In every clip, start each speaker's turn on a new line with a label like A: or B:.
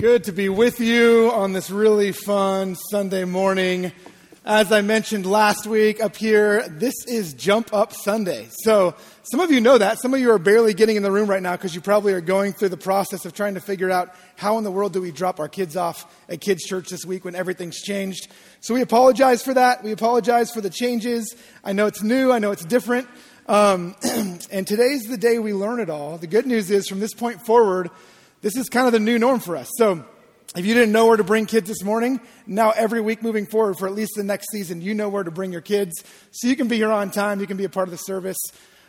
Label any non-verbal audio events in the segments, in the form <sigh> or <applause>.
A: Good to be with you on this really fun Sunday morning. As I mentioned last week up here, this is Jump Up Sunday. So, some of you know that. Some of you are barely getting in the room right now because you probably are going through the process of trying to figure out how in the world do we drop our kids off at kids' church this week when everything's changed. So, we apologize for that. We apologize for the changes. I know it's new, I know it's different. Um, <clears throat> and today's the day we learn it all. The good news is, from this point forward, this is kind of the new norm for us. So, if you didn't know where to bring kids this morning, now every week moving forward for at least the next season, you know where to bring your kids. So you can be here on time, you can be a part of the service.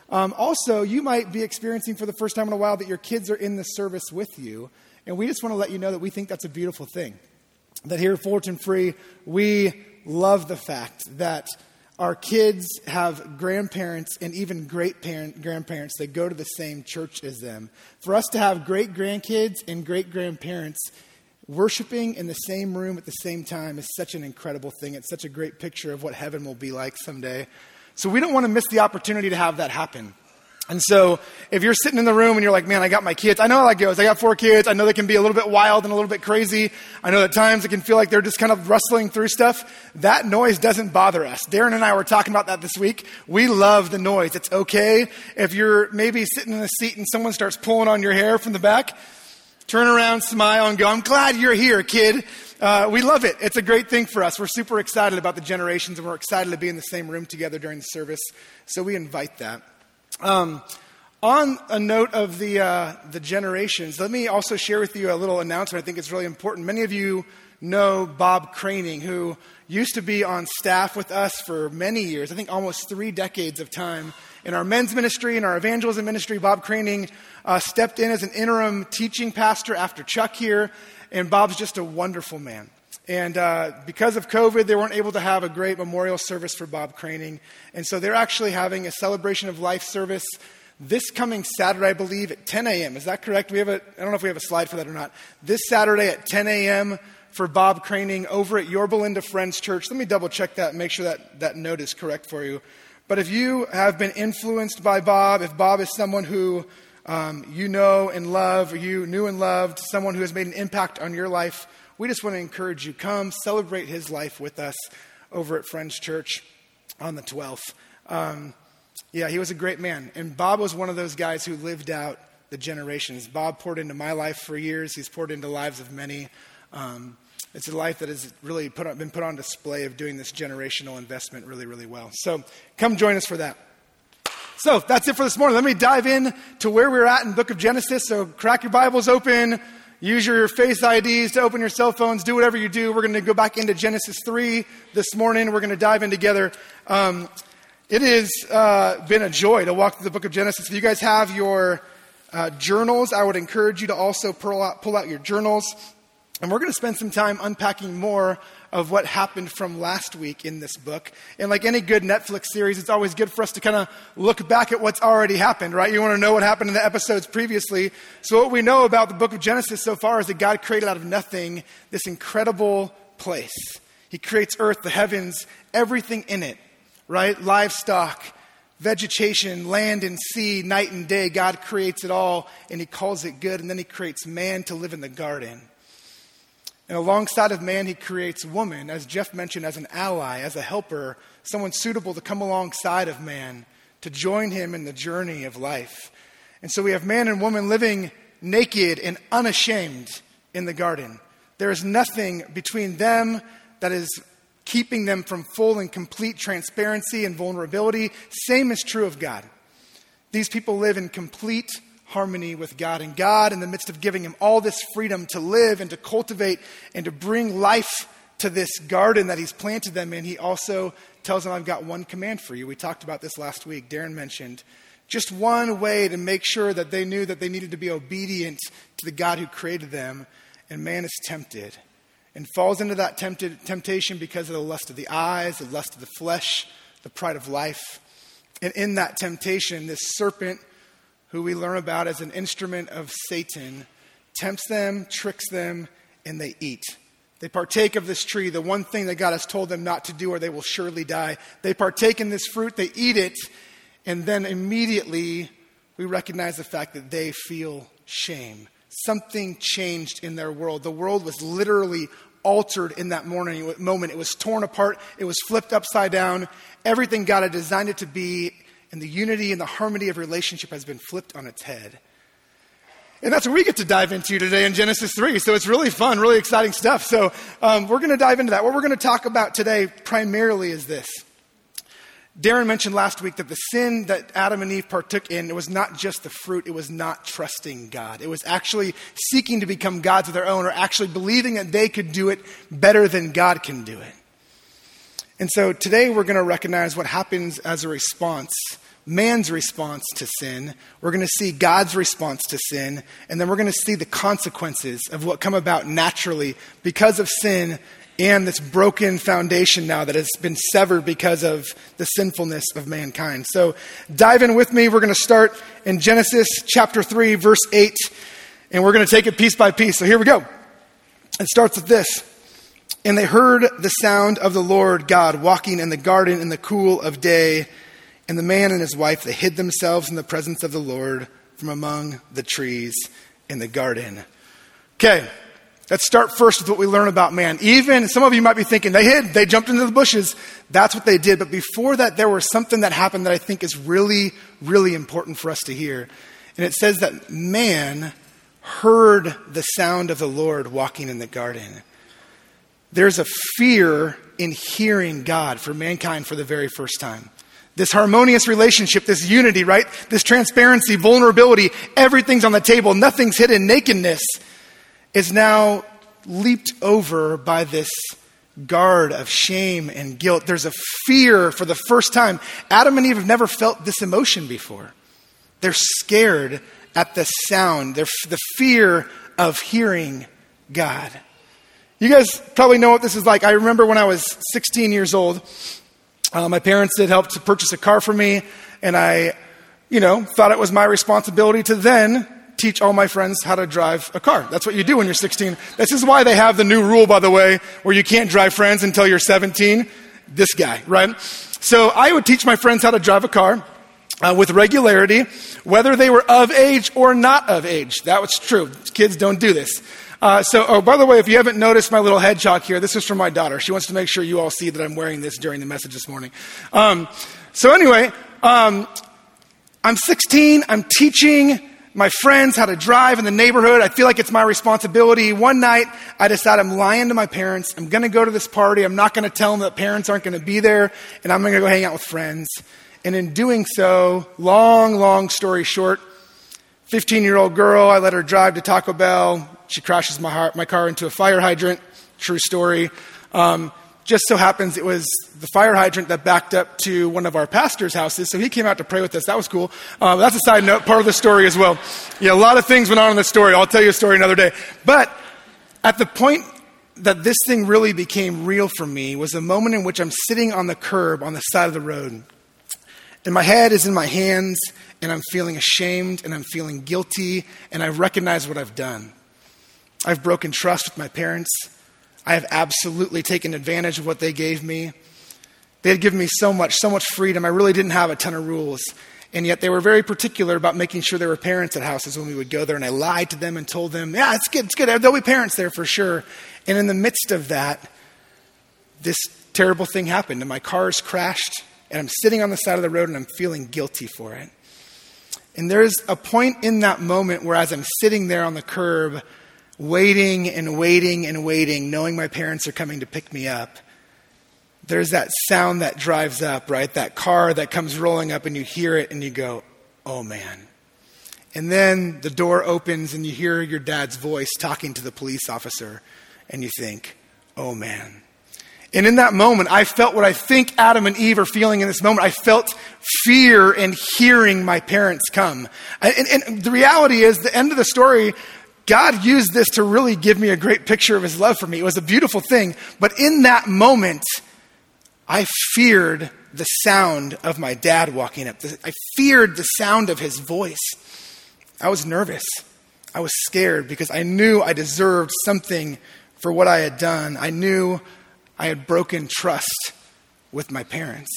A: Um, also, you might be experiencing for the first time in a while that your kids are in the service with you. And we just want to let you know that we think that's a beautiful thing. That here at Fullerton Free, we love the fact that our kids have grandparents and even great parent, grandparents that go to the same church as them. For us to have great grandkids and great grandparents worshiping in the same room at the same time is such an incredible thing. It's such a great picture of what heaven will be like someday. So we don't want to miss the opportunity to have that happen. And so, if you're sitting in the room and you're like, man, I got my kids, I know how that goes. I got four kids. I know they can be a little bit wild and a little bit crazy. I know at times it can feel like they're just kind of rustling through stuff. That noise doesn't bother us. Darren and I were talking about that this week. We love the noise. It's okay if you're maybe sitting in a seat and someone starts pulling on your hair from the back. Turn around, smile, and go, I'm glad you're here, kid. Uh, we love it. It's a great thing for us. We're super excited about the generations, and we're excited to be in the same room together during the service. So we invite that. Um, on a note of the, uh, the generations, let me also share with you a little announcement I think it's really important. Many of you know Bob Craning, who used to be on staff with us for many years, I think almost three decades of time. In our men's ministry and our evangelism ministry, Bob Craning uh, stepped in as an interim teaching pastor after Chuck here, and Bob's just a wonderful man. And uh, because of COVID, they weren't able to have a great memorial service for Bob Craning. And so they're actually having a celebration of life service this coming Saturday, I believe, at 10 a.m. Is that correct? We have a, I don't know if we have a slide for that or not. This Saturday at 10 a.m. for Bob Craning over at Yorba Linda Friends Church. Let me double check that and make sure that that note is correct for you. But if you have been influenced by Bob, if Bob is someone who um, you know and love, or you knew and loved, someone who has made an impact on your life, we just want to encourage you. Come celebrate his life with us over at Friends Church on the 12th. Um, yeah, he was a great man. And Bob was one of those guys who lived out the generations. Bob poured into my life for years, he's poured into lives of many. Um, it's a life that has really put on, been put on display of doing this generational investment really, really well. So come join us for that. So that's it for this morning. Let me dive in to where we're at in the book of Genesis. So crack your Bibles open, use your face IDs to open your cell phones, do whatever you do. We're going to go back into Genesis 3 this morning. We're going to dive in together. Um, it has uh, been a joy to walk through the book of Genesis. If you guys have your uh, journals, I would encourage you to also pull out, pull out your journals. And we're going to spend some time unpacking more of what happened from last week in this book. And like any good Netflix series, it's always good for us to kind of look back at what's already happened, right? You want to know what happened in the episodes previously. So, what we know about the book of Genesis so far is that God created out of nothing this incredible place. He creates earth, the heavens, everything in it, right? Livestock, vegetation, land and sea, night and day. God creates it all and He calls it good. And then He creates man to live in the garden. And alongside of man, he creates woman, as Jeff mentioned, as an ally, as a helper, someone suitable to come alongside of man to join him in the journey of life. And so we have man and woman living naked and unashamed in the garden. There is nothing between them that is keeping them from full and complete transparency and vulnerability. Same is true of God. These people live in complete harmony with God. And God, in the midst of giving him all this freedom to live and to cultivate and to bring life to this garden that he's planted them in, he also tells them, I've got one command for you. We talked about this last week. Darren mentioned just one way to make sure that they knew that they needed to be obedient to the God who created them. And man is tempted and falls into that tempted, temptation because of the lust of the eyes, the lust of the flesh, the pride of life. And in that temptation, this serpent who we learn about as an instrument of Satan, tempts them, tricks them, and they eat. They partake of this tree, the one thing that God has told them not to do, or they will surely die. They partake in this fruit, they eat it, and then immediately we recognize the fact that they feel shame. something changed in their world. The world was literally altered in that morning, moment. It was torn apart, it was flipped upside down. Everything God had designed it to be, and the unity and the harmony of relationship has been flipped on its head. And that's what we get to dive into today in Genesis 3. So it's really fun, really exciting stuff. So um, we're going to dive into that. What we're going to talk about today primarily is this. Darren mentioned last week that the sin that Adam and Eve partook in, it was not just the fruit, it was not trusting God. It was actually seeking to become gods of their own or actually believing that they could do it better than God can do it. And so today we're going to recognize what happens as a response man's response to sin, we're going to see God's response to sin, and then we're going to see the consequences of what come about naturally because of sin and this broken foundation now that has been severed because of the sinfulness of mankind. So dive in with me. We're going to start in Genesis chapter 3, verse 8, and we're going to take it piece by piece. So here we go. It starts with this. And they heard the sound of the Lord God walking in the garden in the cool of day. And the man and his wife, they hid themselves in the presence of the Lord from among the trees in the garden. Okay, let's start first with what we learn about man. Even, some of you might be thinking, they hid, they jumped into the bushes. That's what they did. But before that, there was something that happened that I think is really, really important for us to hear. And it says that man heard the sound of the Lord walking in the garden. There's a fear in hearing God for mankind for the very first time. This harmonious relationship, this unity, right? This transparency, vulnerability, everything's on the table, nothing's hidden. Nakedness is now leaped over by this guard of shame and guilt. There's a fear for the first time. Adam and Eve have never felt this emotion before. They're scared at the sound, They're, the fear of hearing God. You guys probably know what this is like. I remember when I was 16 years old, uh, my parents did help to purchase a car for me, and I, you know, thought it was my responsibility to then teach all my friends how to drive a car. That's what you do when you're 16. This is why they have the new rule, by the way, where you can't drive friends until you're 17. This guy, right? So I would teach my friends how to drive a car. Uh, with regularity, whether they were of age or not of age. That was true. Kids don't do this. Uh, so, oh, by the way, if you haven't noticed my little hedgehog here, this is from my daughter. She wants to make sure you all see that I'm wearing this during the message this morning. Um, so, anyway, um, I'm 16. I'm teaching my friends how to drive in the neighborhood. I feel like it's my responsibility. One night, I decide I'm lying to my parents. I'm going to go to this party. I'm not going to tell them that parents aren't going to be there, and I'm going to go hang out with friends. And in doing so, long, long story short, 15 year old girl, I let her drive to Taco Bell. She crashes my, heart, my car into a fire hydrant. True story. Um, just so happens it was the fire hydrant that backed up to one of our pastor's houses, so he came out to pray with us. That was cool. Um, that's a side note, part of the story as well. Yeah, a lot of things went on in the story. I'll tell you a story another day. But at the point that this thing really became real for me was the moment in which I'm sitting on the curb on the side of the road. And my head is in my hands, and I'm feeling ashamed, and I'm feeling guilty, and I recognize what I've done. I've broken trust with my parents. I have absolutely taken advantage of what they gave me. They had given me so much, so much freedom. I really didn't have a ton of rules. And yet they were very particular about making sure there were parents at houses when we would go there. And I lied to them and told them, yeah, it's good, it's good. There'll be parents there for sure. And in the midst of that, this terrible thing happened. And my car's crashed. And I'm sitting on the side of the road and I'm feeling guilty for it. And there's a point in that moment where, as I'm sitting there on the curb, waiting and waiting and waiting, knowing my parents are coming to pick me up, there's that sound that drives up, right? That car that comes rolling up and you hear it and you go, oh man. And then the door opens and you hear your dad's voice talking to the police officer and you think, oh man. And in that moment, I felt what I think Adam and Eve are feeling in this moment. I felt fear in hearing my parents come. And, and, the reality is, the end of the story, God used this to really give me a great picture of his love for me. It was a beautiful thing. But in that moment, I feared the sound of my dad walking up. I feared the sound of his voice. I was nervous. I was scared because I knew I deserved something for what I had done. I knew I had broken trust with my parents.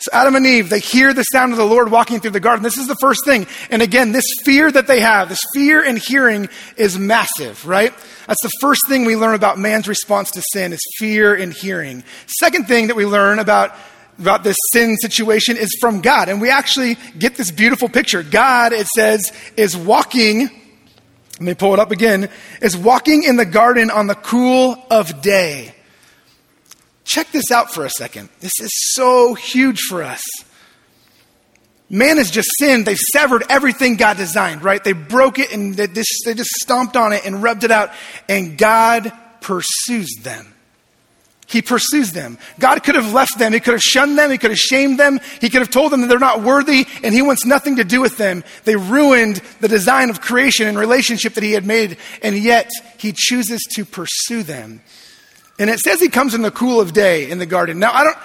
A: So Adam and Eve, they hear the sound of the Lord walking through the garden. This is the first thing. And again, this fear that they have, this fear and hearing is massive, right? That's the first thing we learn about man's response to sin is fear and hearing. Second thing that we learn about about this sin situation is from God. And we actually get this beautiful picture. God, it says, is walking, let me pull it up again, is walking in the garden on the cool of day. Check this out for a second. This is so huge for us. Man has just sinned. They've severed everything God designed, right? They broke it and they just, they just stomped on it and rubbed it out. And God pursues them. He pursues them. God could have left them. He could have shunned them. He could have shamed them. He could have told them that they're not worthy and he wants nothing to do with them. They ruined the design of creation and relationship that he had made, and yet he chooses to pursue them. And it says he comes in the cool of day in the garden. Now, I don't,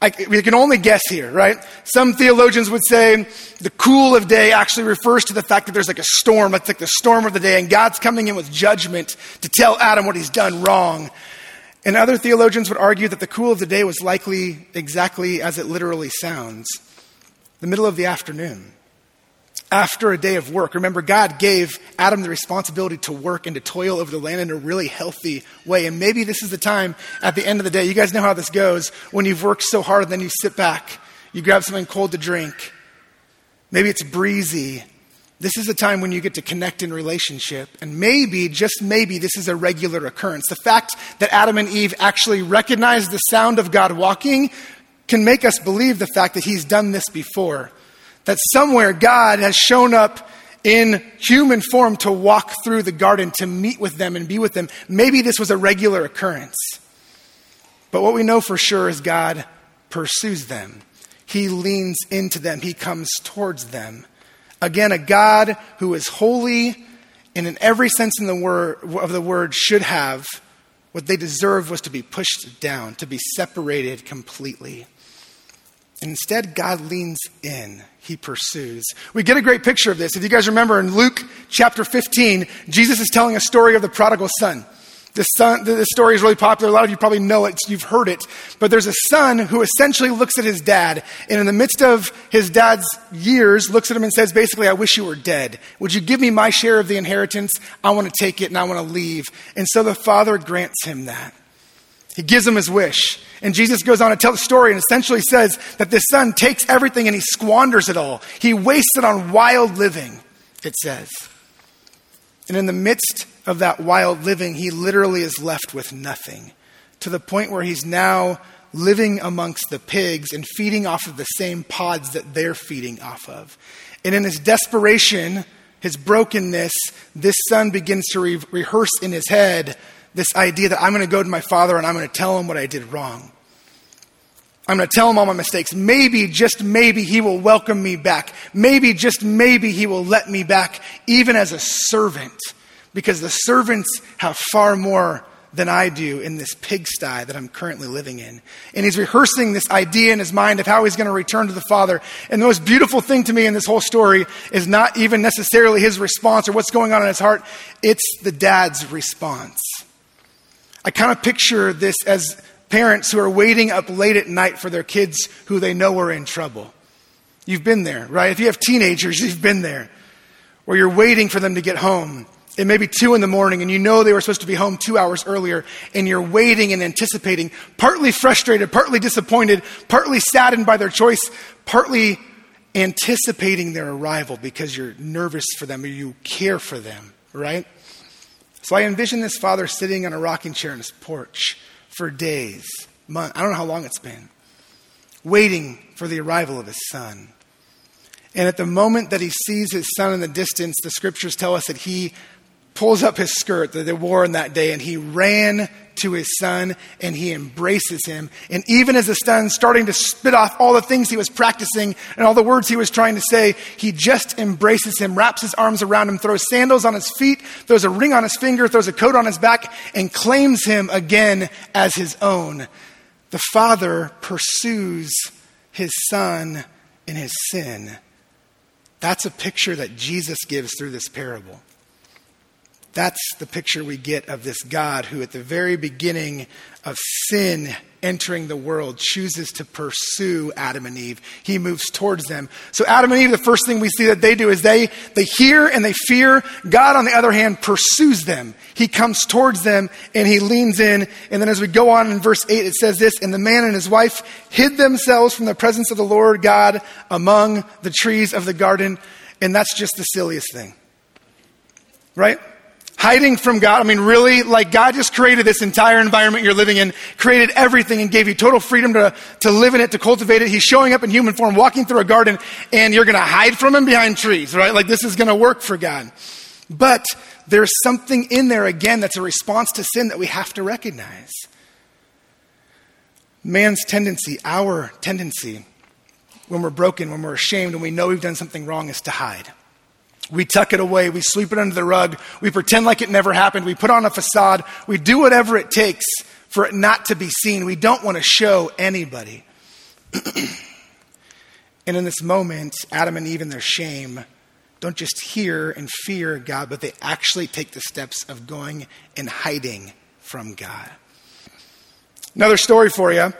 A: I, we can only guess here, right? Some theologians would say the cool of day actually refers to the fact that there's like a storm. It's like the storm of the day, and God's coming in with judgment to tell Adam what he's done wrong. And other theologians would argue that the cool of the day was likely exactly as it literally sounds the middle of the afternoon after a day of work. Remember, God gave Adam the responsibility to work and to toil over the land in a really healthy way. And maybe this is the time at the end of the day. You guys know how this goes. When you've worked so hard, and then you sit back, you grab something cold to drink. Maybe it's breezy. This is a time when you get to connect in relationship. And maybe, just maybe, this is a regular occurrence. The fact that Adam and Eve actually recognized the sound of God walking can make us believe the fact that He's done this before that somewhere God has shown up in human form to walk through the garden, to meet with them and be with them. Maybe this was a regular occurrence. But what we know for sure is God pursues them. He leans into them. He comes towards them. Again, a God who is holy and in every sense in the word, of the word should have what they deserve was to be pushed down, to be separated completely. Instead, God leans in. He pursues. We get a great picture of this. If you guys remember in Luke chapter 15, Jesus is telling a story of the prodigal son. This, son, this story is really popular. A lot of you probably know it, you've heard it. But there's a son who essentially looks at his dad, and in the midst of his dad's years, looks at him and says, basically, I wish you were dead. Would you give me my share of the inheritance? I want to take it and I want to leave. And so the father grants him that. He gives him his wish. And Jesus goes on to tell the story and essentially says that this son takes everything and he squanders it all. He wastes it on wild living, it says. And in the midst of that wild living, he literally is left with nothing to the point where he's now living amongst the pigs and feeding off of the same pods that they're feeding off of. And in his desperation, his brokenness, this son begins to re- rehearse in his head this idea that I'm going to go to my father and I'm going to tell him what I did wrong. I'm going to tell him all my mistakes. Maybe, just maybe, he will welcome me back. Maybe, just maybe, he will let me back, even as a servant, because the servants have far more than I do in this pigsty that I'm currently living in. And he's rehearsing this idea in his mind of how he's going to return to the Father. And the most beautiful thing to me in this whole story is not even necessarily his response or what's going on in his heart, it's the dad's response. I kind of picture this as parents who are waiting up late at night for their kids who they know are in trouble. You've been there, right? If you have teenagers, you've been there, where you're waiting for them to get home. It may be two in the morning and you know they were supposed to be home two hours earlier and you're waiting and anticipating, partly frustrated, partly disappointed, partly saddened by their choice, partly anticipating their arrival because you're nervous for them or you care for them, right? So I envision this father sitting on a rocking chair on his porch for days, months, I don't know how long it's been, waiting for the arrival of his son. And at the moment that he sees his son in the distance, the scriptures tell us that he pulls up his skirt that they wore on that day and he ran to his son and he embraces him. And even as the son's starting to spit off all the things he was practicing and all the words he was trying to say, he just embraces him, wraps his arms around him, throws sandals on his feet, throws a ring on his finger, throws a coat on his back, and claims him again as his own. The father pursues his son in his sin. That's a picture that Jesus gives through this parable. That's the picture we get of this God who, at the very beginning of sin entering the world, chooses to pursue Adam and Eve. He moves towards them. So Adam and Eve, the first thing we see that they do is they, they hear and they fear. God, on the other hand, pursues them. He comes towards them and he leans in. And then as we go on in verse 8, it says this, and the man and his wife hid themselves from the presence of the Lord God among the trees of the garden. And that's just the silliest thing. Right? Hiding from God. I mean, really, like God just created this entire environment you're living in, created everything and gave you total freedom to, to live in it, to cultivate it. He's showing up in human form, walking through a garden, and you're going to hide from him behind trees, right? Like this is going to work for God. But there's something in there again that's a response to sin that we have to recognize. Man's tendency, our tendency, when we're broken, when we're ashamed, when we know we've done something wrong, is to hide. We tuck it away. We sweep it under the rug. We pretend like it never happened. We put on a facade. We do whatever it takes for it not to be seen. We don't want to show anybody. <clears throat> and in this moment, Adam and Eve, in their shame, don't just hear and fear God, but they actually take the steps of going and hiding from God. Another story for you.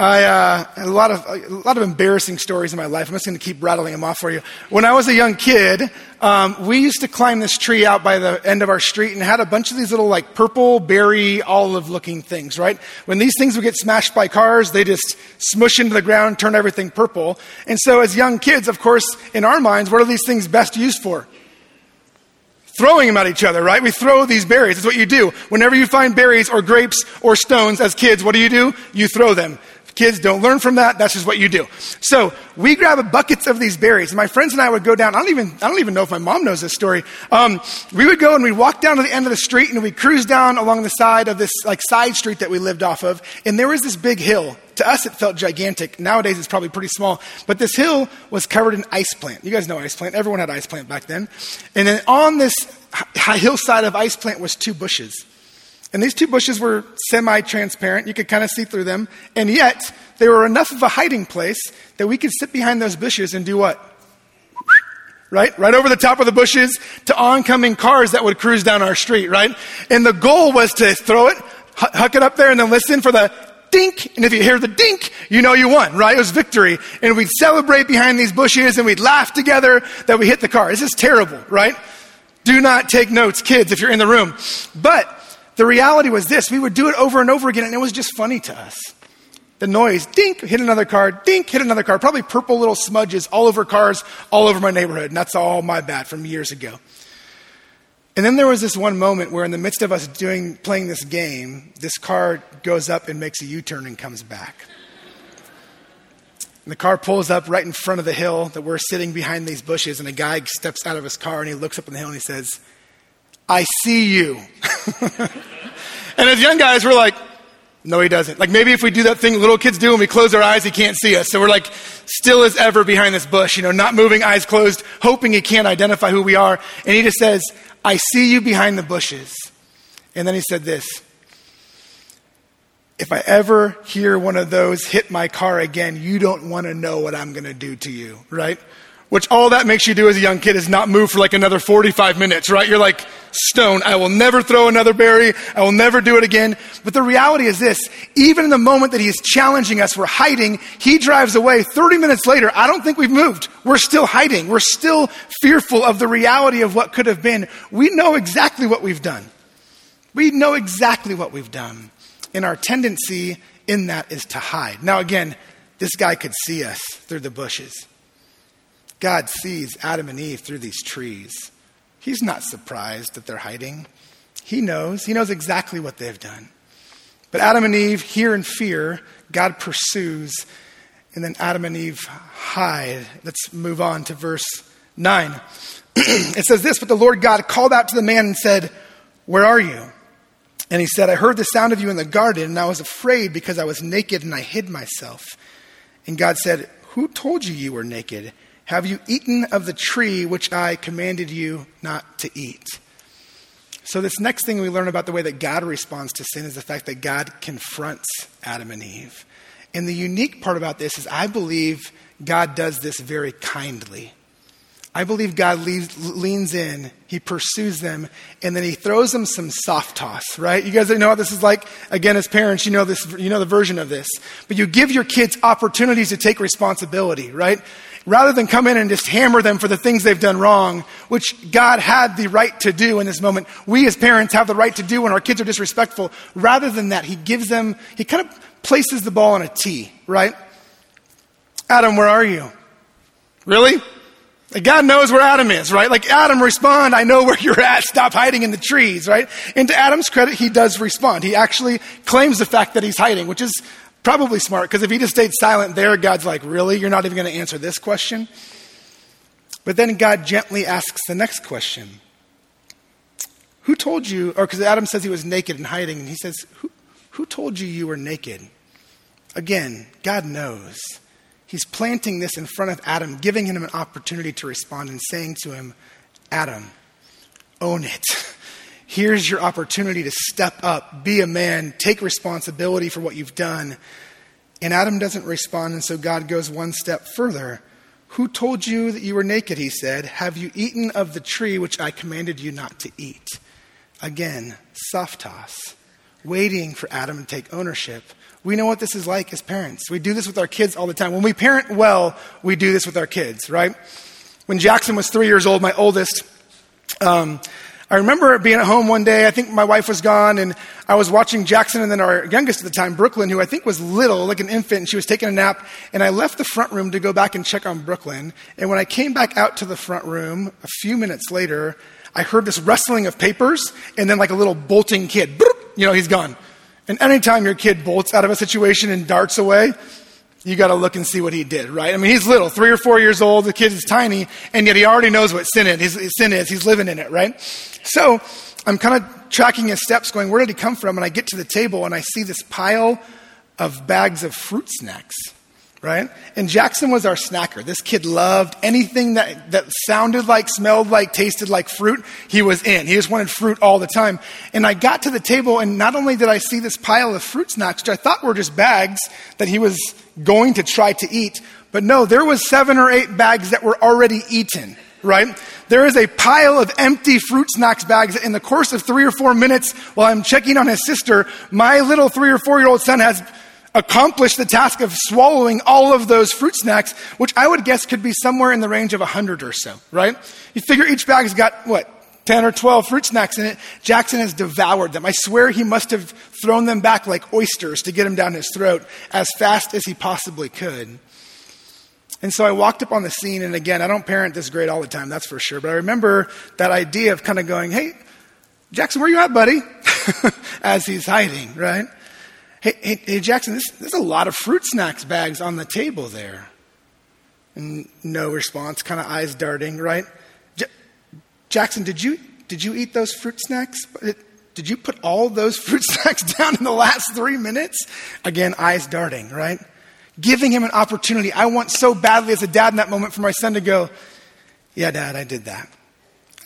A: I uh, a lot of a lot of embarrassing stories in my life. I'm just going to keep rattling them off for you. When I was a young kid, um, we used to climb this tree out by the end of our street and had a bunch of these little like purple berry olive looking things. Right? When these things would get smashed by cars, they just smush into the ground, turn everything purple. And so, as young kids, of course, in our minds, what are these things best used for? throwing them at each other, right? We throw these berries. That's what you do. Whenever you find berries or grapes or stones as kids, what do you do? You throw them. Kids don't learn from that. That's just what you do. So we grab buckets of these berries. And my friends and I would go down. I don't even, I don't even know if my mom knows this story. Um, we would go and we'd walk down to the end of the street and we'd cruise down along the side of this like side street that we lived off of. And there was this big hill. To us, it felt gigantic. Nowadays, it's probably pretty small. But this hill was covered in ice plant. You guys know ice plant. Everyone had ice plant back then. And then on this hillside of ice plant was two bushes. And these two bushes were semi transparent. You could kind of see through them. And yet, they were enough of a hiding place that we could sit behind those bushes and do what? Right? Right over the top of the bushes to oncoming cars that would cruise down our street, right? And the goal was to throw it, huck it up there, and then listen for the dink. And if you hear the dink, you know you won, right? It was victory. And we'd celebrate behind these bushes and we'd laugh together that we hit the car. This is terrible, right? Do not take notes, kids, if you're in the room. But the reality was this we would do it over and over again, and it was just funny to us. The noise, dink, hit another car, dink, hit another car. Probably purple little smudges all over cars, all over my neighborhood. And that's all my bad from years ago. And then there was this one moment where, in the midst of us doing, playing this game, this car goes up and makes a U turn and comes back. And the car pulls up right in front of the hill that we're sitting behind these bushes, and a guy steps out of his car and he looks up on the hill and he says, I see you. <laughs> and as young guys, we're like, no, he doesn't. Like maybe if we do that thing little kids do and we close our eyes, he can't see us. So we're like still as ever behind this bush, you know, not moving, eyes closed, hoping he can't identify who we are. And he just says, I see you behind the bushes. And then he said this If I ever hear one of those hit my car again, you don't want to know what I'm going to do to you, right? Which all that makes you do as a young kid is not move for like another 45 minutes, right? You're like, stone. I will never throw another berry. I will never do it again. But the reality is this even in the moment that he is challenging us, we're hiding. He drives away. 30 minutes later, I don't think we've moved. We're still hiding. We're still fearful of the reality of what could have been. We know exactly what we've done. We know exactly what we've done. And our tendency in that is to hide. Now, again, this guy could see us through the bushes. God sees Adam and Eve through these trees. He's not surprised that they're hiding. He knows. He knows exactly what they've done. But Adam and Eve hear in fear. God pursues. And then Adam and Eve hide. Let's move on to verse 9. <clears throat> it says this But the Lord God called out to the man and said, Where are you? And he said, I heard the sound of you in the garden, and I was afraid because I was naked and I hid myself. And God said, Who told you you were naked? Have you eaten of the tree which I commanded you not to eat? So, this next thing we learn about the way that God responds to sin is the fact that God confronts Adam and Eve. And the unique part about this is I believe God does this very kindly. I believe God leaves, leans in, he pursues them, and then he throws them some soft toss, right? You guys know what this is like? Again, as parents, you know this, you know the version of this. But you give your kids opportunities to take responsibility, right? Rather than come in and just hammer them for the things they've done wrong, which God had the right to do in this moment. We as parents have the right to do when our kids are disrespectful. Rather than that, he gives them, he kind of places the ball on a tee, right? Adam, where are you? Really? Like God knows where Adam is, right? Like Adam, respond. I know where <laughs> you're at. Stop hiding in the trees, right? And to Adam's credit, he does respond. He actually claims the fact that he's hiding, which is probably smart because if he just stayed silent there, God's like, really? You're not even going to answer this question? But then God gently asks the next question. Who told you, or because Adam says he was naked and hiding, and he says, who, who told you you were naked? Again, God knows. He's planting this in front of Adam, giving him an opportunity to respond and saying to him, Adam, own it. Here's your opportunity to step up, be a man, take responsibility for what you've done. And Adam doesn't respond, and so God goes one step further. Who told you that you were naked? He said. Have you eaten of the tree which I commanded you not to eat? Again, soft toss, waiting for Adam to take ownership. We know what this is like as parents. We do this with our kids all the time. When we parent well, we do this with our kids, right? When Jackson was three years old, my oldest, um, I remember being at home one day. I think my wife was gone, and I was watching Jackson and then our youngest at the time, Brooklyn, who I think was little, like an infant, and she was taking a nap. And I left the front room to go back and check on Brooklyn. And when I came back out to the front room a few minutes later, I heard this rustling of papers, and then like a little bolting kid, you know, he's gone. And anytime your kid bolts out of a situation and darts away, you got to look and see what he did, right? I mean, he's little, three or four years old. The kid is tiny, and yet he already knows what sin is. His, sin is. He's living in it, right? So I'm kind of tracking his steps, going, where did he come from? And I get to the table, and I see this pile of bags of fruit snacks right? And Jackson was our snacker. This kid loved anything that, that sounded like, smelled like, tasted like fruit, he was in. He just wanted fruit all the time. And I got to the table, and not only did I see this pile of fruit snacks, which I thought were just bags that he was going to try to eat, but no, there was seven or eight bags that were already eaten. Right? There is a pile of empty fruit snacks bags. In the course of three or four minutes, while I'm checking on his sister, my little three or four year old son has accomplished the task of swallowing all of those fruit snacks, which I would guess could be somewhere in the range of 100 or so, right? You figure each bag's got, what, 10 or 12 fruit snacks in it. Jackson has devoured them. I swear he must have thrown them back like oysters to get them down his throat as fast as he possibly could. And so I walked up on the scene, and again, I don't parent this great all the time, that's for sure, but I remember that idea of kind of going, hey, Jackson, where you at, buddy? <laughs> as he's hiding, right? Hey, hey, hey Jackson, this, there's a lot of fruit snacks bags on the table there. And no response, kind of eyes darting, right? Jackson, did you, did you eat those fruit snacks? Did you put all those fruit <laughs> snacks down in the last three minutes? Again, eyes darting, right? Giving him an opportunity. I want so badly as a dad in that moment for my son to go, Yeah, dad, I did that.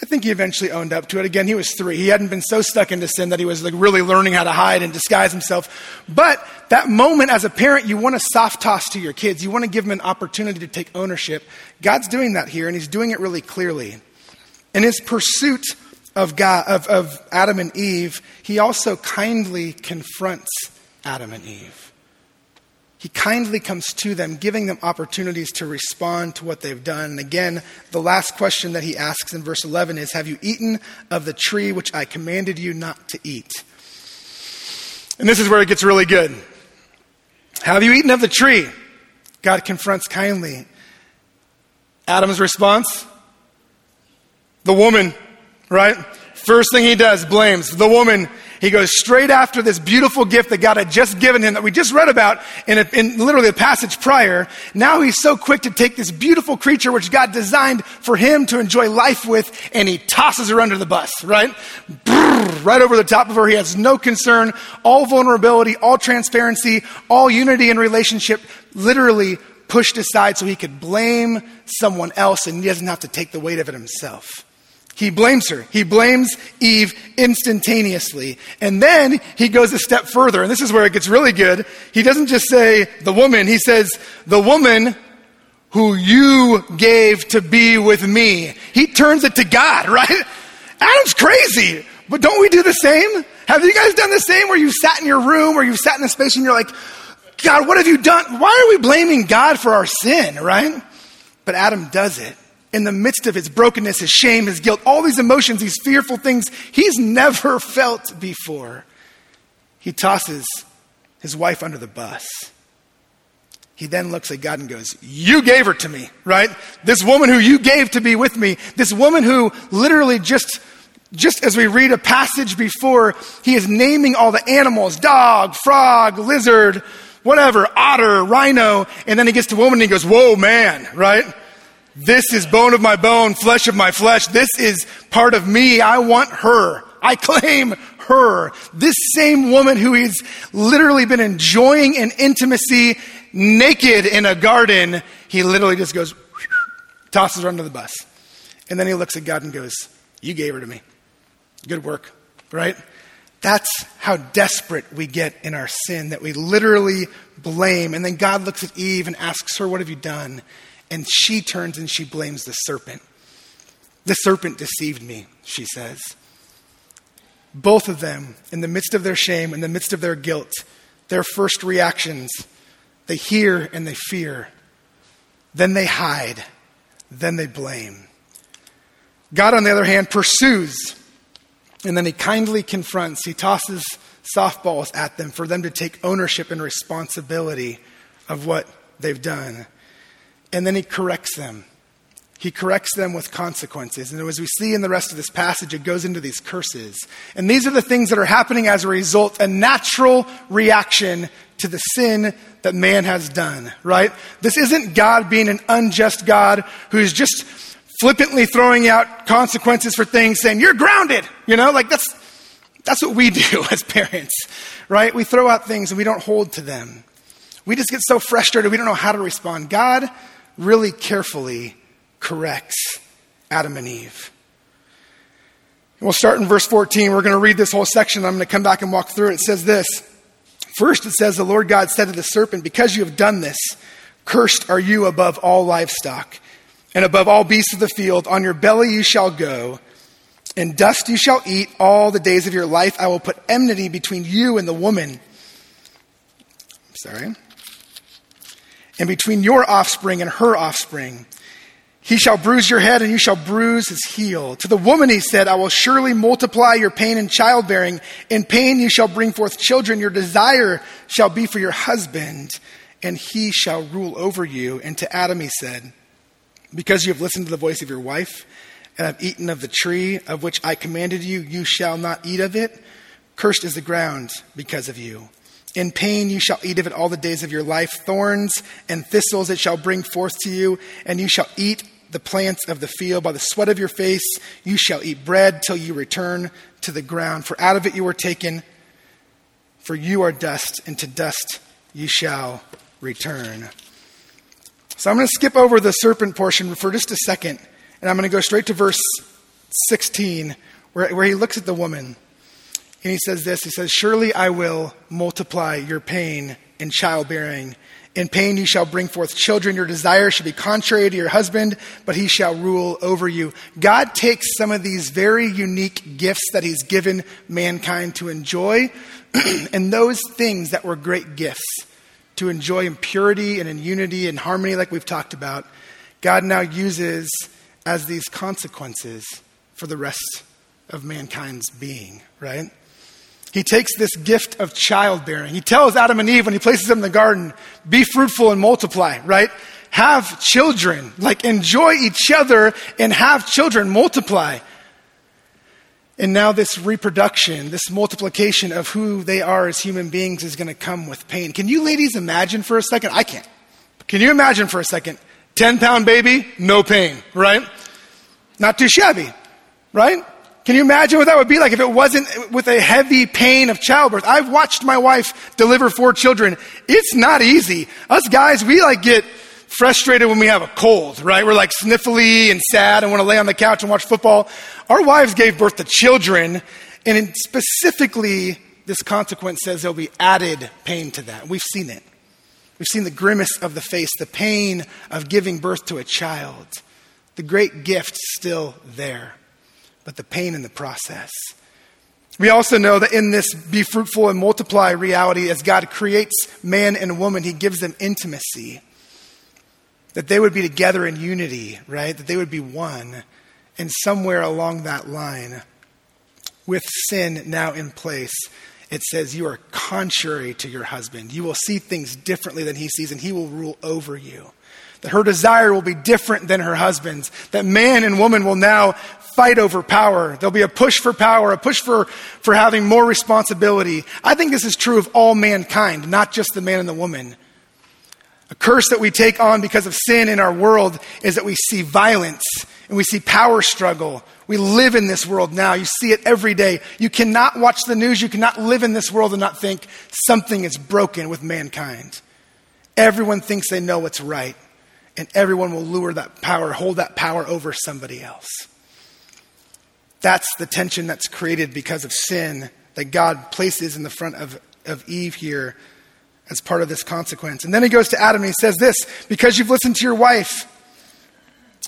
A: I think he eventually owned up to it. Again, he was three. He hadn't been so stuck into sin that he was like really learning how to hide and disguise himself. But that moment as a parent, you want to soft toss to your kids. You want to give them an opportunity to take ownership. God's doing that here, and he's doing it really clearly. In his pursuit of, God, of, of Adam and Eve, he also kindly confronts Adam and Eve. He kindly comes to them, giving them opportunities to respond to what they've done. And again, the last question that he asks in verse 11 is Have you eaten of the tree which I commanded you not to eat? And this is where it gets really good. Have you eaten of the tree? God confronts kindly. Adam's response? The woman, right? First thing he does, blames the woman. He goes straight after this beautiful gift that God had just given him that we just read about in, a, in literally a passage prior. Now he's so quick to take this beautiful creature which God designed for him to enjoy life with and he tosses her under the bus, right? right over the top of her. He has no concern, all vulnerability, all transparency, all unity in relationship, literally pushed aside so he could blame someone else and he doesn't have to take the weight of it himself. He blames her. He blames Eve instantaneously. And then he goes a step further, and this is where it gets really good. He doesn't just say the woman, he says the woman who you gave to be with me. He turns it to God, <laughs> right? Adam's crazy, but don't we do the same? Have you guys done the same where you sat in your room or you sat in a space and you're like, God, what have you done? Why are we blaming God for our sin, right? But Adam does it in the midst of his brokenness, his shame, his guilt, all these emotions, these fearful things he's never <laughs> felt before. He tosses his wife under the bus. He then looks at God and goes, You gave her to me, right? This woman who you gave to be with me, this woman who literally just, just as we read a passage before, he is naming all the animals dog, frog, lizard, whatever, otter, rhino, and then he gets to woman and he goes, Whoa, man, right? This is bone of my bone, flesh of my flesh. This is part of me. I want her. I claim her. This same woman who he's literally been enjoying an intimacy naked in a garden, he literally just goes, <sniffs> tosses her under the bus. And then he looks at God and goes, You gave her to me. Good work, right? That's how desperate we get in our sin, that we literally blame. And then God looks at Eve and asks her, What have you done? And she turns and she blames the serpent. The serpent deceived me, she says. Both of them, in the midst of their shame, in the midst of their guilt, their first reactions they hear and they fear. Then they hide. Then they blame. God, on the other hand, pursues. And then he kindly confronts. He tosses softballs at them for them to take ownership and responsibility of what they've done. And then he corrects them. He corrects them with consequences. And as we see in the rest of this passage, it goes into these curses. And these are the things that are happening as a result, a natural reaction to the sin that man has done, right? This isn't God being an unjust God who's just flippantly throwing out consequences for things saying, you're grounded, you know, like that's, that's what we <laughs> do as parents, right? We throw out things and we don't hold to them. We just get so frustrated we don't know how to respond. God really carefully corrects Adam and Eve. We'll start in verse 14. We're going to read this whole section. I'm going to come back and walk through it. It says this First, it says, The Lord God said to the serpent, Because you have done this, cursed are you above all livestock and above all beasts of the field. On your belly you shall go, and dust you shall eat all the days of your life. I will put enmity between you and the woman. Sorry. And between your offspring and her offspring. He shall bruise your head, and you shall bruise his heel. To the woman he said, I will surely multiply your pain in childbearing. In pain you shall bring forth children. Your desire shall be for your husband, and he shall rule over you. And to Adam he said, Because you have listened to the voice of your wife, and have eaten of the tree of which I commanded you, you shall not eat of it. Cursed is the ground because of you. In pain you shall eat of it all the days of your life. Thorns and thistles it shall bring forth to you, and you shall eat the plants of the field. By the sweat of your face you shall eat bread till you return to the ground. For out of it you were taken, for you are dust, and to dust you shall return. So I'm going to skip over the serpent portion for just a second, and I'm going to go straight to verse 16, where, where he looks at the woman. And he says this He says, Surely I will multiply your pain in childbearing in pain you shall bring forth children. Your desire shall be contrary to your husband, but he shall rule over you. God takes some of these very unique gifts that he's given mankind to enjoy, <clears throat> and those things that were great gifts to enjoy in purity and in unity and harmony, like we've talked about, God now uses as these consequences for the rest of mankind's being, right? He takes this gift of childbearing. He tells Adam and Eve when he places them in the garden, be fruitful and multiply, right? Have children, like enjoy each other and have children, multiply. And now, this reproduction, this multiplication of who they are as human beings is going to come with pain. Can you ladies imagine for a second? I can't. Can you imagine for a second? 10 pound baby, no pain, right? Not too shabby, right? Can you imagine what that would be like if it wasn't with a heavy pain of childbirth? I've watched my wife deliver four children. It's not easy. Us guys, we like get frustrated when we have a cold, right? We're like sniffly and sad and want to lay on the couch and watch football. Our wives gave birth to children, and specifically, this consequence says there'll be added pain to that. We've seen it. We've seen the grimace of the face, the pain of giving birth to a child. The great gift still there, but the pain in the process. We also know that in this be fruitful and multiply reality, as God creates man and woman, He gives them intimacy. That they would be together in unity, right? That they would be one. And somewhere along that line, with sin now in place, it says you are contrary to your husband. You will see things differently than he sees, and he will rule over you. That her desire will be different than her husband's. That man and woman will now fight over power. There'll be a push for power, a push for, for having more responsibility. I think this is true of all mankind, not just the man and the woman. A curse that we take on because of sin in our world is that we see violence and we see power struggle. We live in this world now. You see it every day. You cannot watch the news. You cannot live in this world and not think something is broken with mankind. Everyone thinks they know what's right, and everyone will lure that power, hold that power over somebody else. That's the tension that's created because of sin that God places in the front of, of Eve here as part of this consequence. And then he goes to Adam and he says this because you've listened to your wife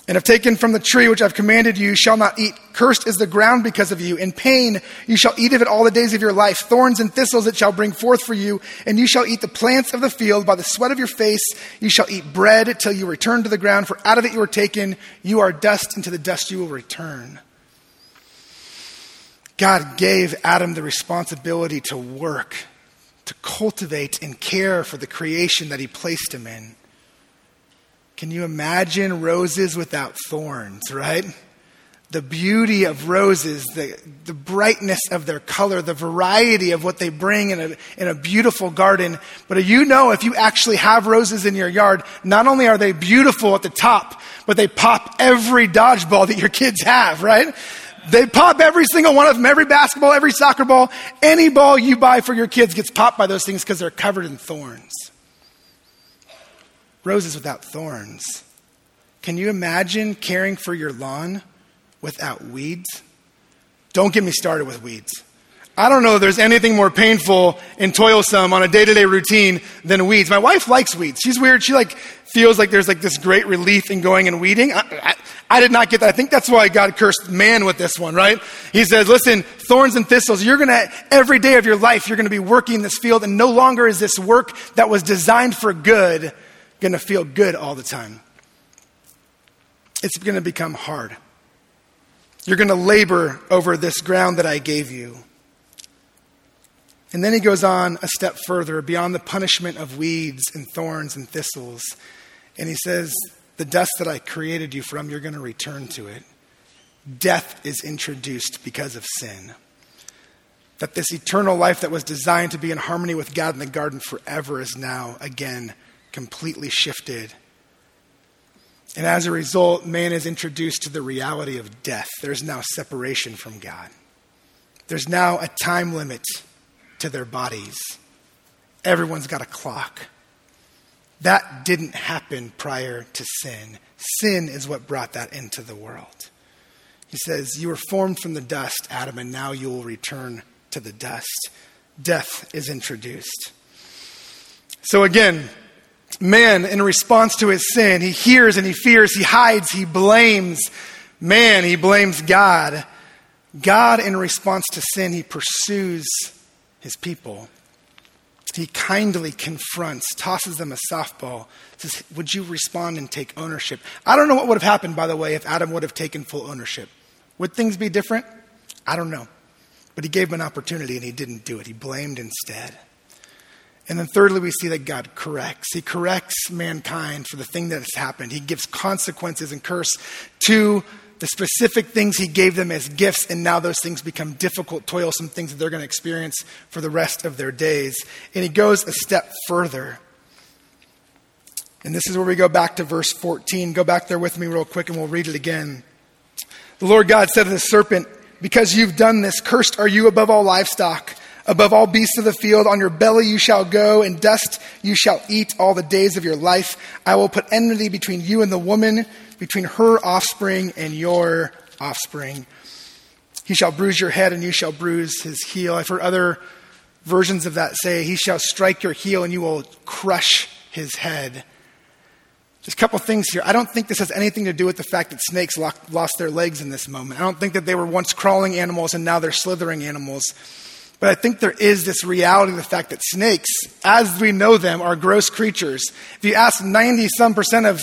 A: and have taken from the tree which I've commanded you, you shall not eat. Cursed is the ground because of you. In pain you shall eat of it all the days of your life. Thorns and thistles it shall bring forth for you, and you shall eat the plants of the field. By the sweat of your face you shall eat bread till you return to the ground, for out of it you were taken. You are dust, and to the dust you will return. God gave Adam the responsibility to work, to cultivate and care for the creation that he placed him in. Can you imagine roses without thorns, right? The beauty of roses, the, the brightness of their color, the variety of what they bring in a, in a beautiful garden. But you know, if you actually have roses in your yard, not only are they beautiful at the top, but they pop every dodgeball that your kids have, right? They pop every single one of them, every basketball, every soccer ball, any ball you buy for your kids gets popped by those things because they're covered in thorns roses without thorns. Can you imagine caring for your lawn without weeds? Don't get me started with weeds. I don't know if there's anything more painful and toilsome on a day-to-day routine than weeds. My wife likes weeds. She's weird. She like feels like there's like this great relief in going and weeding. I, I, I did not get that. I think that's why God cursed man with this one, right? He says, listen, thorns and thistles, you're gonna, every day of your life, you're gonna be working this field and no longer is this work that was designed for good going to feel good all the time. It's going to become hard. You're going to labor over this ground that I gave you. And then he goes on a step further beyond the punishment of weeds and thorns and thistles. And he says, The dust that I created you from, you're going to return to it. Death is introduced because of sin. That this eternal life that was designed to be in harmony with God in the garden forever is now again completely shifted. And as a result, man is introduced to the reality of death. There's now separation from God. There's now a time limit to their bodies. Everyone's got a clock. That didn't happen prior to sin. Sin is what brought that into the world. He says, You were formed from the dust, Adam, and now you will return to the dust. Death is introduced. So, again, man, in response to his sin, he hears and he fears, he hides, he blames man, he blames God. God, in response to sin, he pursues his people. He kindly confronts, tosses them a softball, says, Would you respond and take ownership? I don't know what would have happened, by the way, if Adam would have taken full ownership. Would things be different? I don't know. But he gave him an opportunity and he didn't do it. He blamed instead. And then thirdly, we see that God corrects. He corrects mankind for the thing that has happened. He gives consequences and curse to the specific things he gave them as gifts, and now those things become difficult, toilsome things that they're going to experience for the rest of their days. And he goes a step further. And this is where we go back to verse 14. Go back there with me real quick and we'll read it again. The Lord God said to the serpent, Because you've done this, cursed are you above all livestock Above all beasts of the field, on your belly you shall go, and dust you shall eat all the days of your life. I will put enmity between you and the woman, between her offspring and your offspring. He shall bruise your head, and you shall bruise his heel. I've heard other versions of that say, He shall strike your heel, and you will crush his head. Just a couple things here. I don't think this has anything to do with the fact that snakes lost their legs in this moment. I don't think that they were once crawling animals and now they're slithering animals. But I think there is this reality of the fact that snakes, as we know them, are gross creatures. If you ask 90 some percent of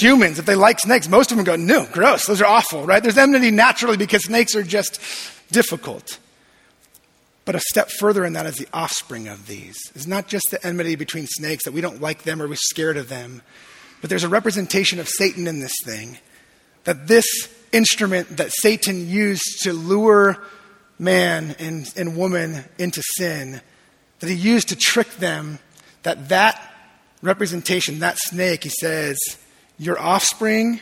A: humans if they like snakes, most of them go, no, gross, those are awful, right? There's enmity naturally because snakes are just difficult. But a step further in that is the offspring of these. It's not just the enmity between snakes that we don't like them or we're scared of them, but there's a representation of Satan in this thing. That this instrument that Satan used to lure man and, and woman into sin, that he used to trick them, that that representation, that snake, he says, your offspring,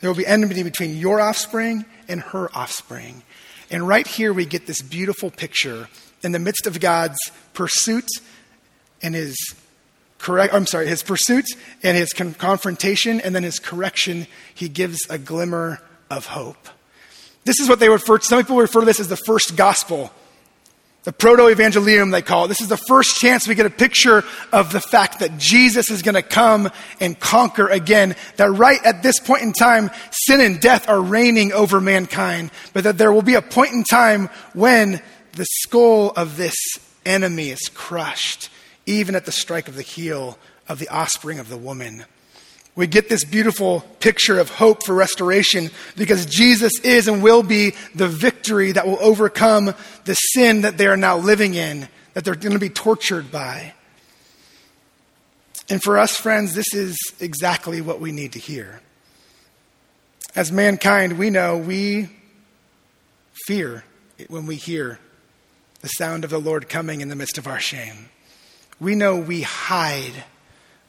A: there will be enmity between your offspring and her offspring. And right here we get this beautiful picture in the midst of God's pursuit and his correct I'm sorry, his pursuit and his con- confrontation and then his correction, he gives a glimmer of hope. This is what they refer to, some people refer to this as the first gospel. The proto evangelium, they call it. This is the first chance we get a picture of the fact that Jesus is going to come and conquer again. That right at this point in time, sin and death are reigning over mankind, but that there will be a point in time when the skull of this enemy is crushed, even at the strike of the heel of the offspring of the woman we get this beautiful picture of hope for restoration because Jesus is and will be the victory that will overcome the sin that they are now living in, that they're going to be tortured by. And for us, friends, this is exactly what we need to hear. As mankind, we know we fear when we hear the sound of the Lord coming in the midst of our shame. We know we hide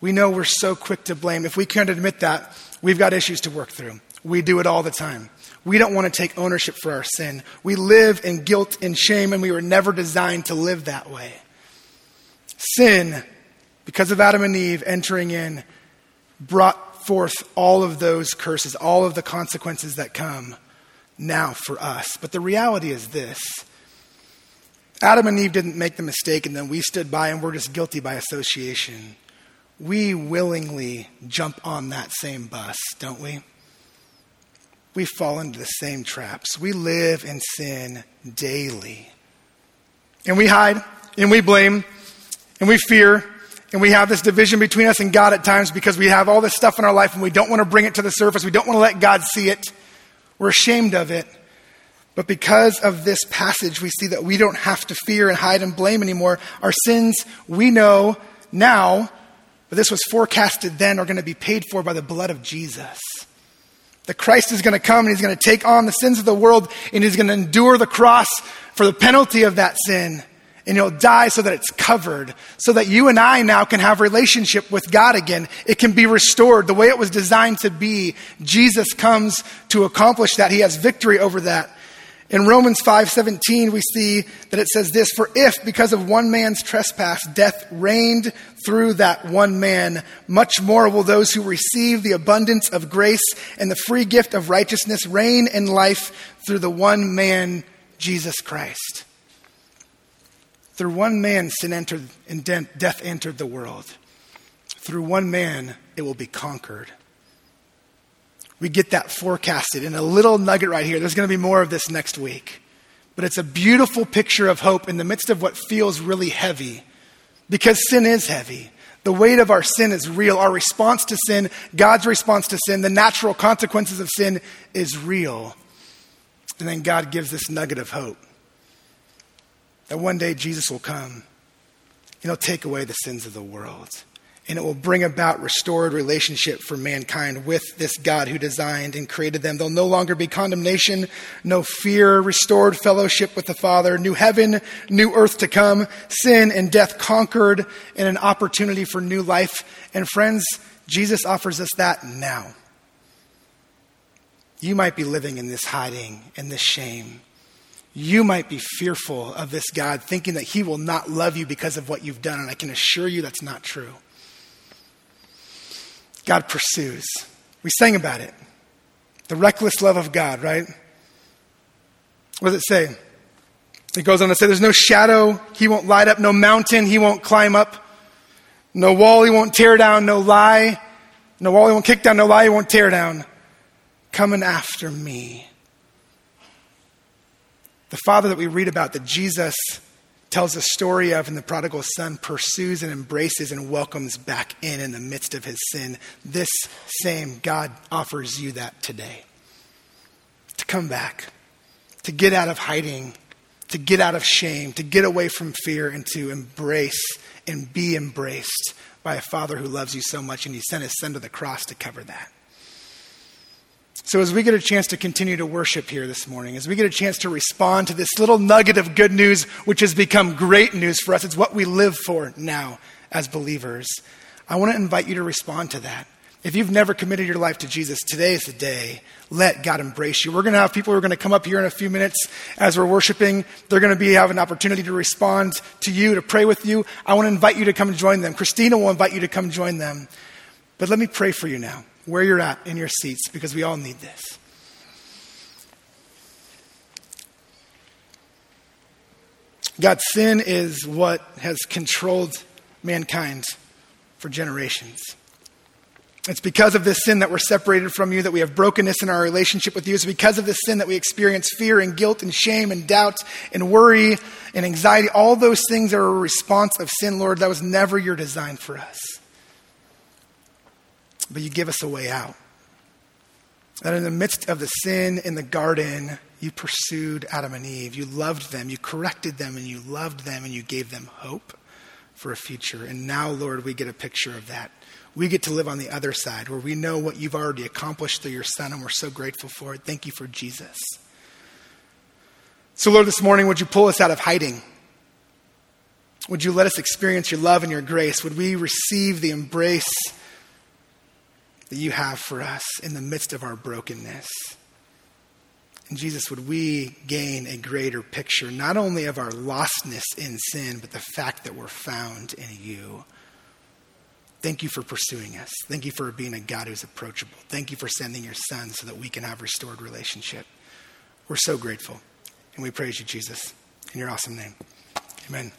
A: we know we're so quick to blame. If we can't admit that, we've got issues to work through. We do it all the time. We don't want to take ownership for our sin. We live in guilt and shame, and we were never designed to live that way. Sin, because of Adam and Eve entering in, brought forth all of those curses, all of the consequences that come now for us. But the reality is this Adam and Eve didn't make the mistake, and then we stood by and we're just guilty by association we willingly jump on that same bus, don't we? We fall into the same traps. We live in sin daily. And we hide, and we blame, and we fear, and we have this division between us and God at times because we have all this stuff in our life and we don't want to bring it to the surface. We don't want to let God see it. We're ashamed of it. But because of this passage, we see that we don't have to fear and hide and blame anymore. Our sins, we know now, but this was forecasted then are going to be paid for by the blood of Jesus. The Christ is going to come and he's going to take on the sins of the world and he's going to endure the cross for the penalty of that sin. And he'll die so that it's covered, so that you and I now can have relationship with God again. It can be restored the way it was designed to be. Jesus comes to accomplish that. He has victory over that. In Romans 5:17 we see that it says this for if because of one man's trespass death reigned through that one man much more will those who receive the abundance of grace and the free gift of righteousness reign in life through the one man Jesus Christ. Through one man sin entered and death entered the world. Through one man it will be conquered we get that forecasted in a little nugget right here. There's going to be more of this next week. But it's a beautiful picture of hope in the midst of what feels really heavy because sin is heavy. The weight of our sin is real. Our response to sin, God's response to sin, the natural consequences of sin is real. And then God gives this nugget of hope that one day Jesus will come and he'll take away the sins of the world and it will bring about restored relationship for mankind with this God who designed and created them. There'll no longer be condemnation, no fear, restored fellowship with the Father, new heaven, new earth to come, sin and death conquered, and an opportunity for new life. And friends, Jesus offers us that now. You might be living in this hiding and this shame. You might be fearful of this God, thinking that He will not love you because of what you've done, and I can assure you that's not true. God pursues. We sang about it. The reckless love of God, right? What does it say? It goes on to say, There's no shadow he won't light up, no mountain he won't climb up. No wall he won't tear down, no lie. No wall he won't kick down, no lie he won't tear down. Coming after me. The Father that we read about, that Jesus tells a story of, and the prodigal son pursues and embraces and welcomes back in in the midst of his sin. This same God offers you that today. To come back, to get out of hiding, to get out of shame, to get away from fear, and to embrace and be embraced by a Father who loves you so much, and He sent His Son to the cross to cover that. So, as we get a chance to continue to worship here this morning, as we get a chance to respond to this little nugget of good news, which has become great news for us, it's what we live for now as believers. I want to invite you to respond to that. If you've never committed your life to Jesus, today is the day. Let God embrace you. We're going to have people who are going to come up here in a few minutes as we're worshiping. They're going to be have an opportunity to respond to you, to pray with you. I want to invite you to come and join them. Christina will invite you to come join them. But let me pray for you now where you're at in your seats because we all need this. God, sin is what has controlled mankind for generations. It's because of this sin that we're separated from you, that we have brokenness in our relationship with you. It's because of this sin that we experience fear and guilt and shame and doubt and worry and anxiety. All those things are a response of sin, Lord. That was never your design for us but you give us a way out. That in the midst of the sin in the garden, you pursued Adam and Eve. You loved them, you corrected them, and you loved them, and you gave them hope for a future. And now, Lord, we get a picture of that. We get to live on the other side where we know what you've already accomplished through your Son, and we're so grateful for it. Thank you for Jesus. So, Lord, this morning, would you pull us out of hiding? Would you let us experience your love and your grace? Would we receive the embrace? That you have for us in the midst of our brokenness. And Jesus, would we gain a greater picture, not only of our lostness in sin, but the fact that we're found in you? Thank you for pursuing us. Thank you for being a God who's approachable. Thank you for sending your son so that we can have restored relationship. We're so grateful. And we praise you, Jesus, in your awesome name. Amen.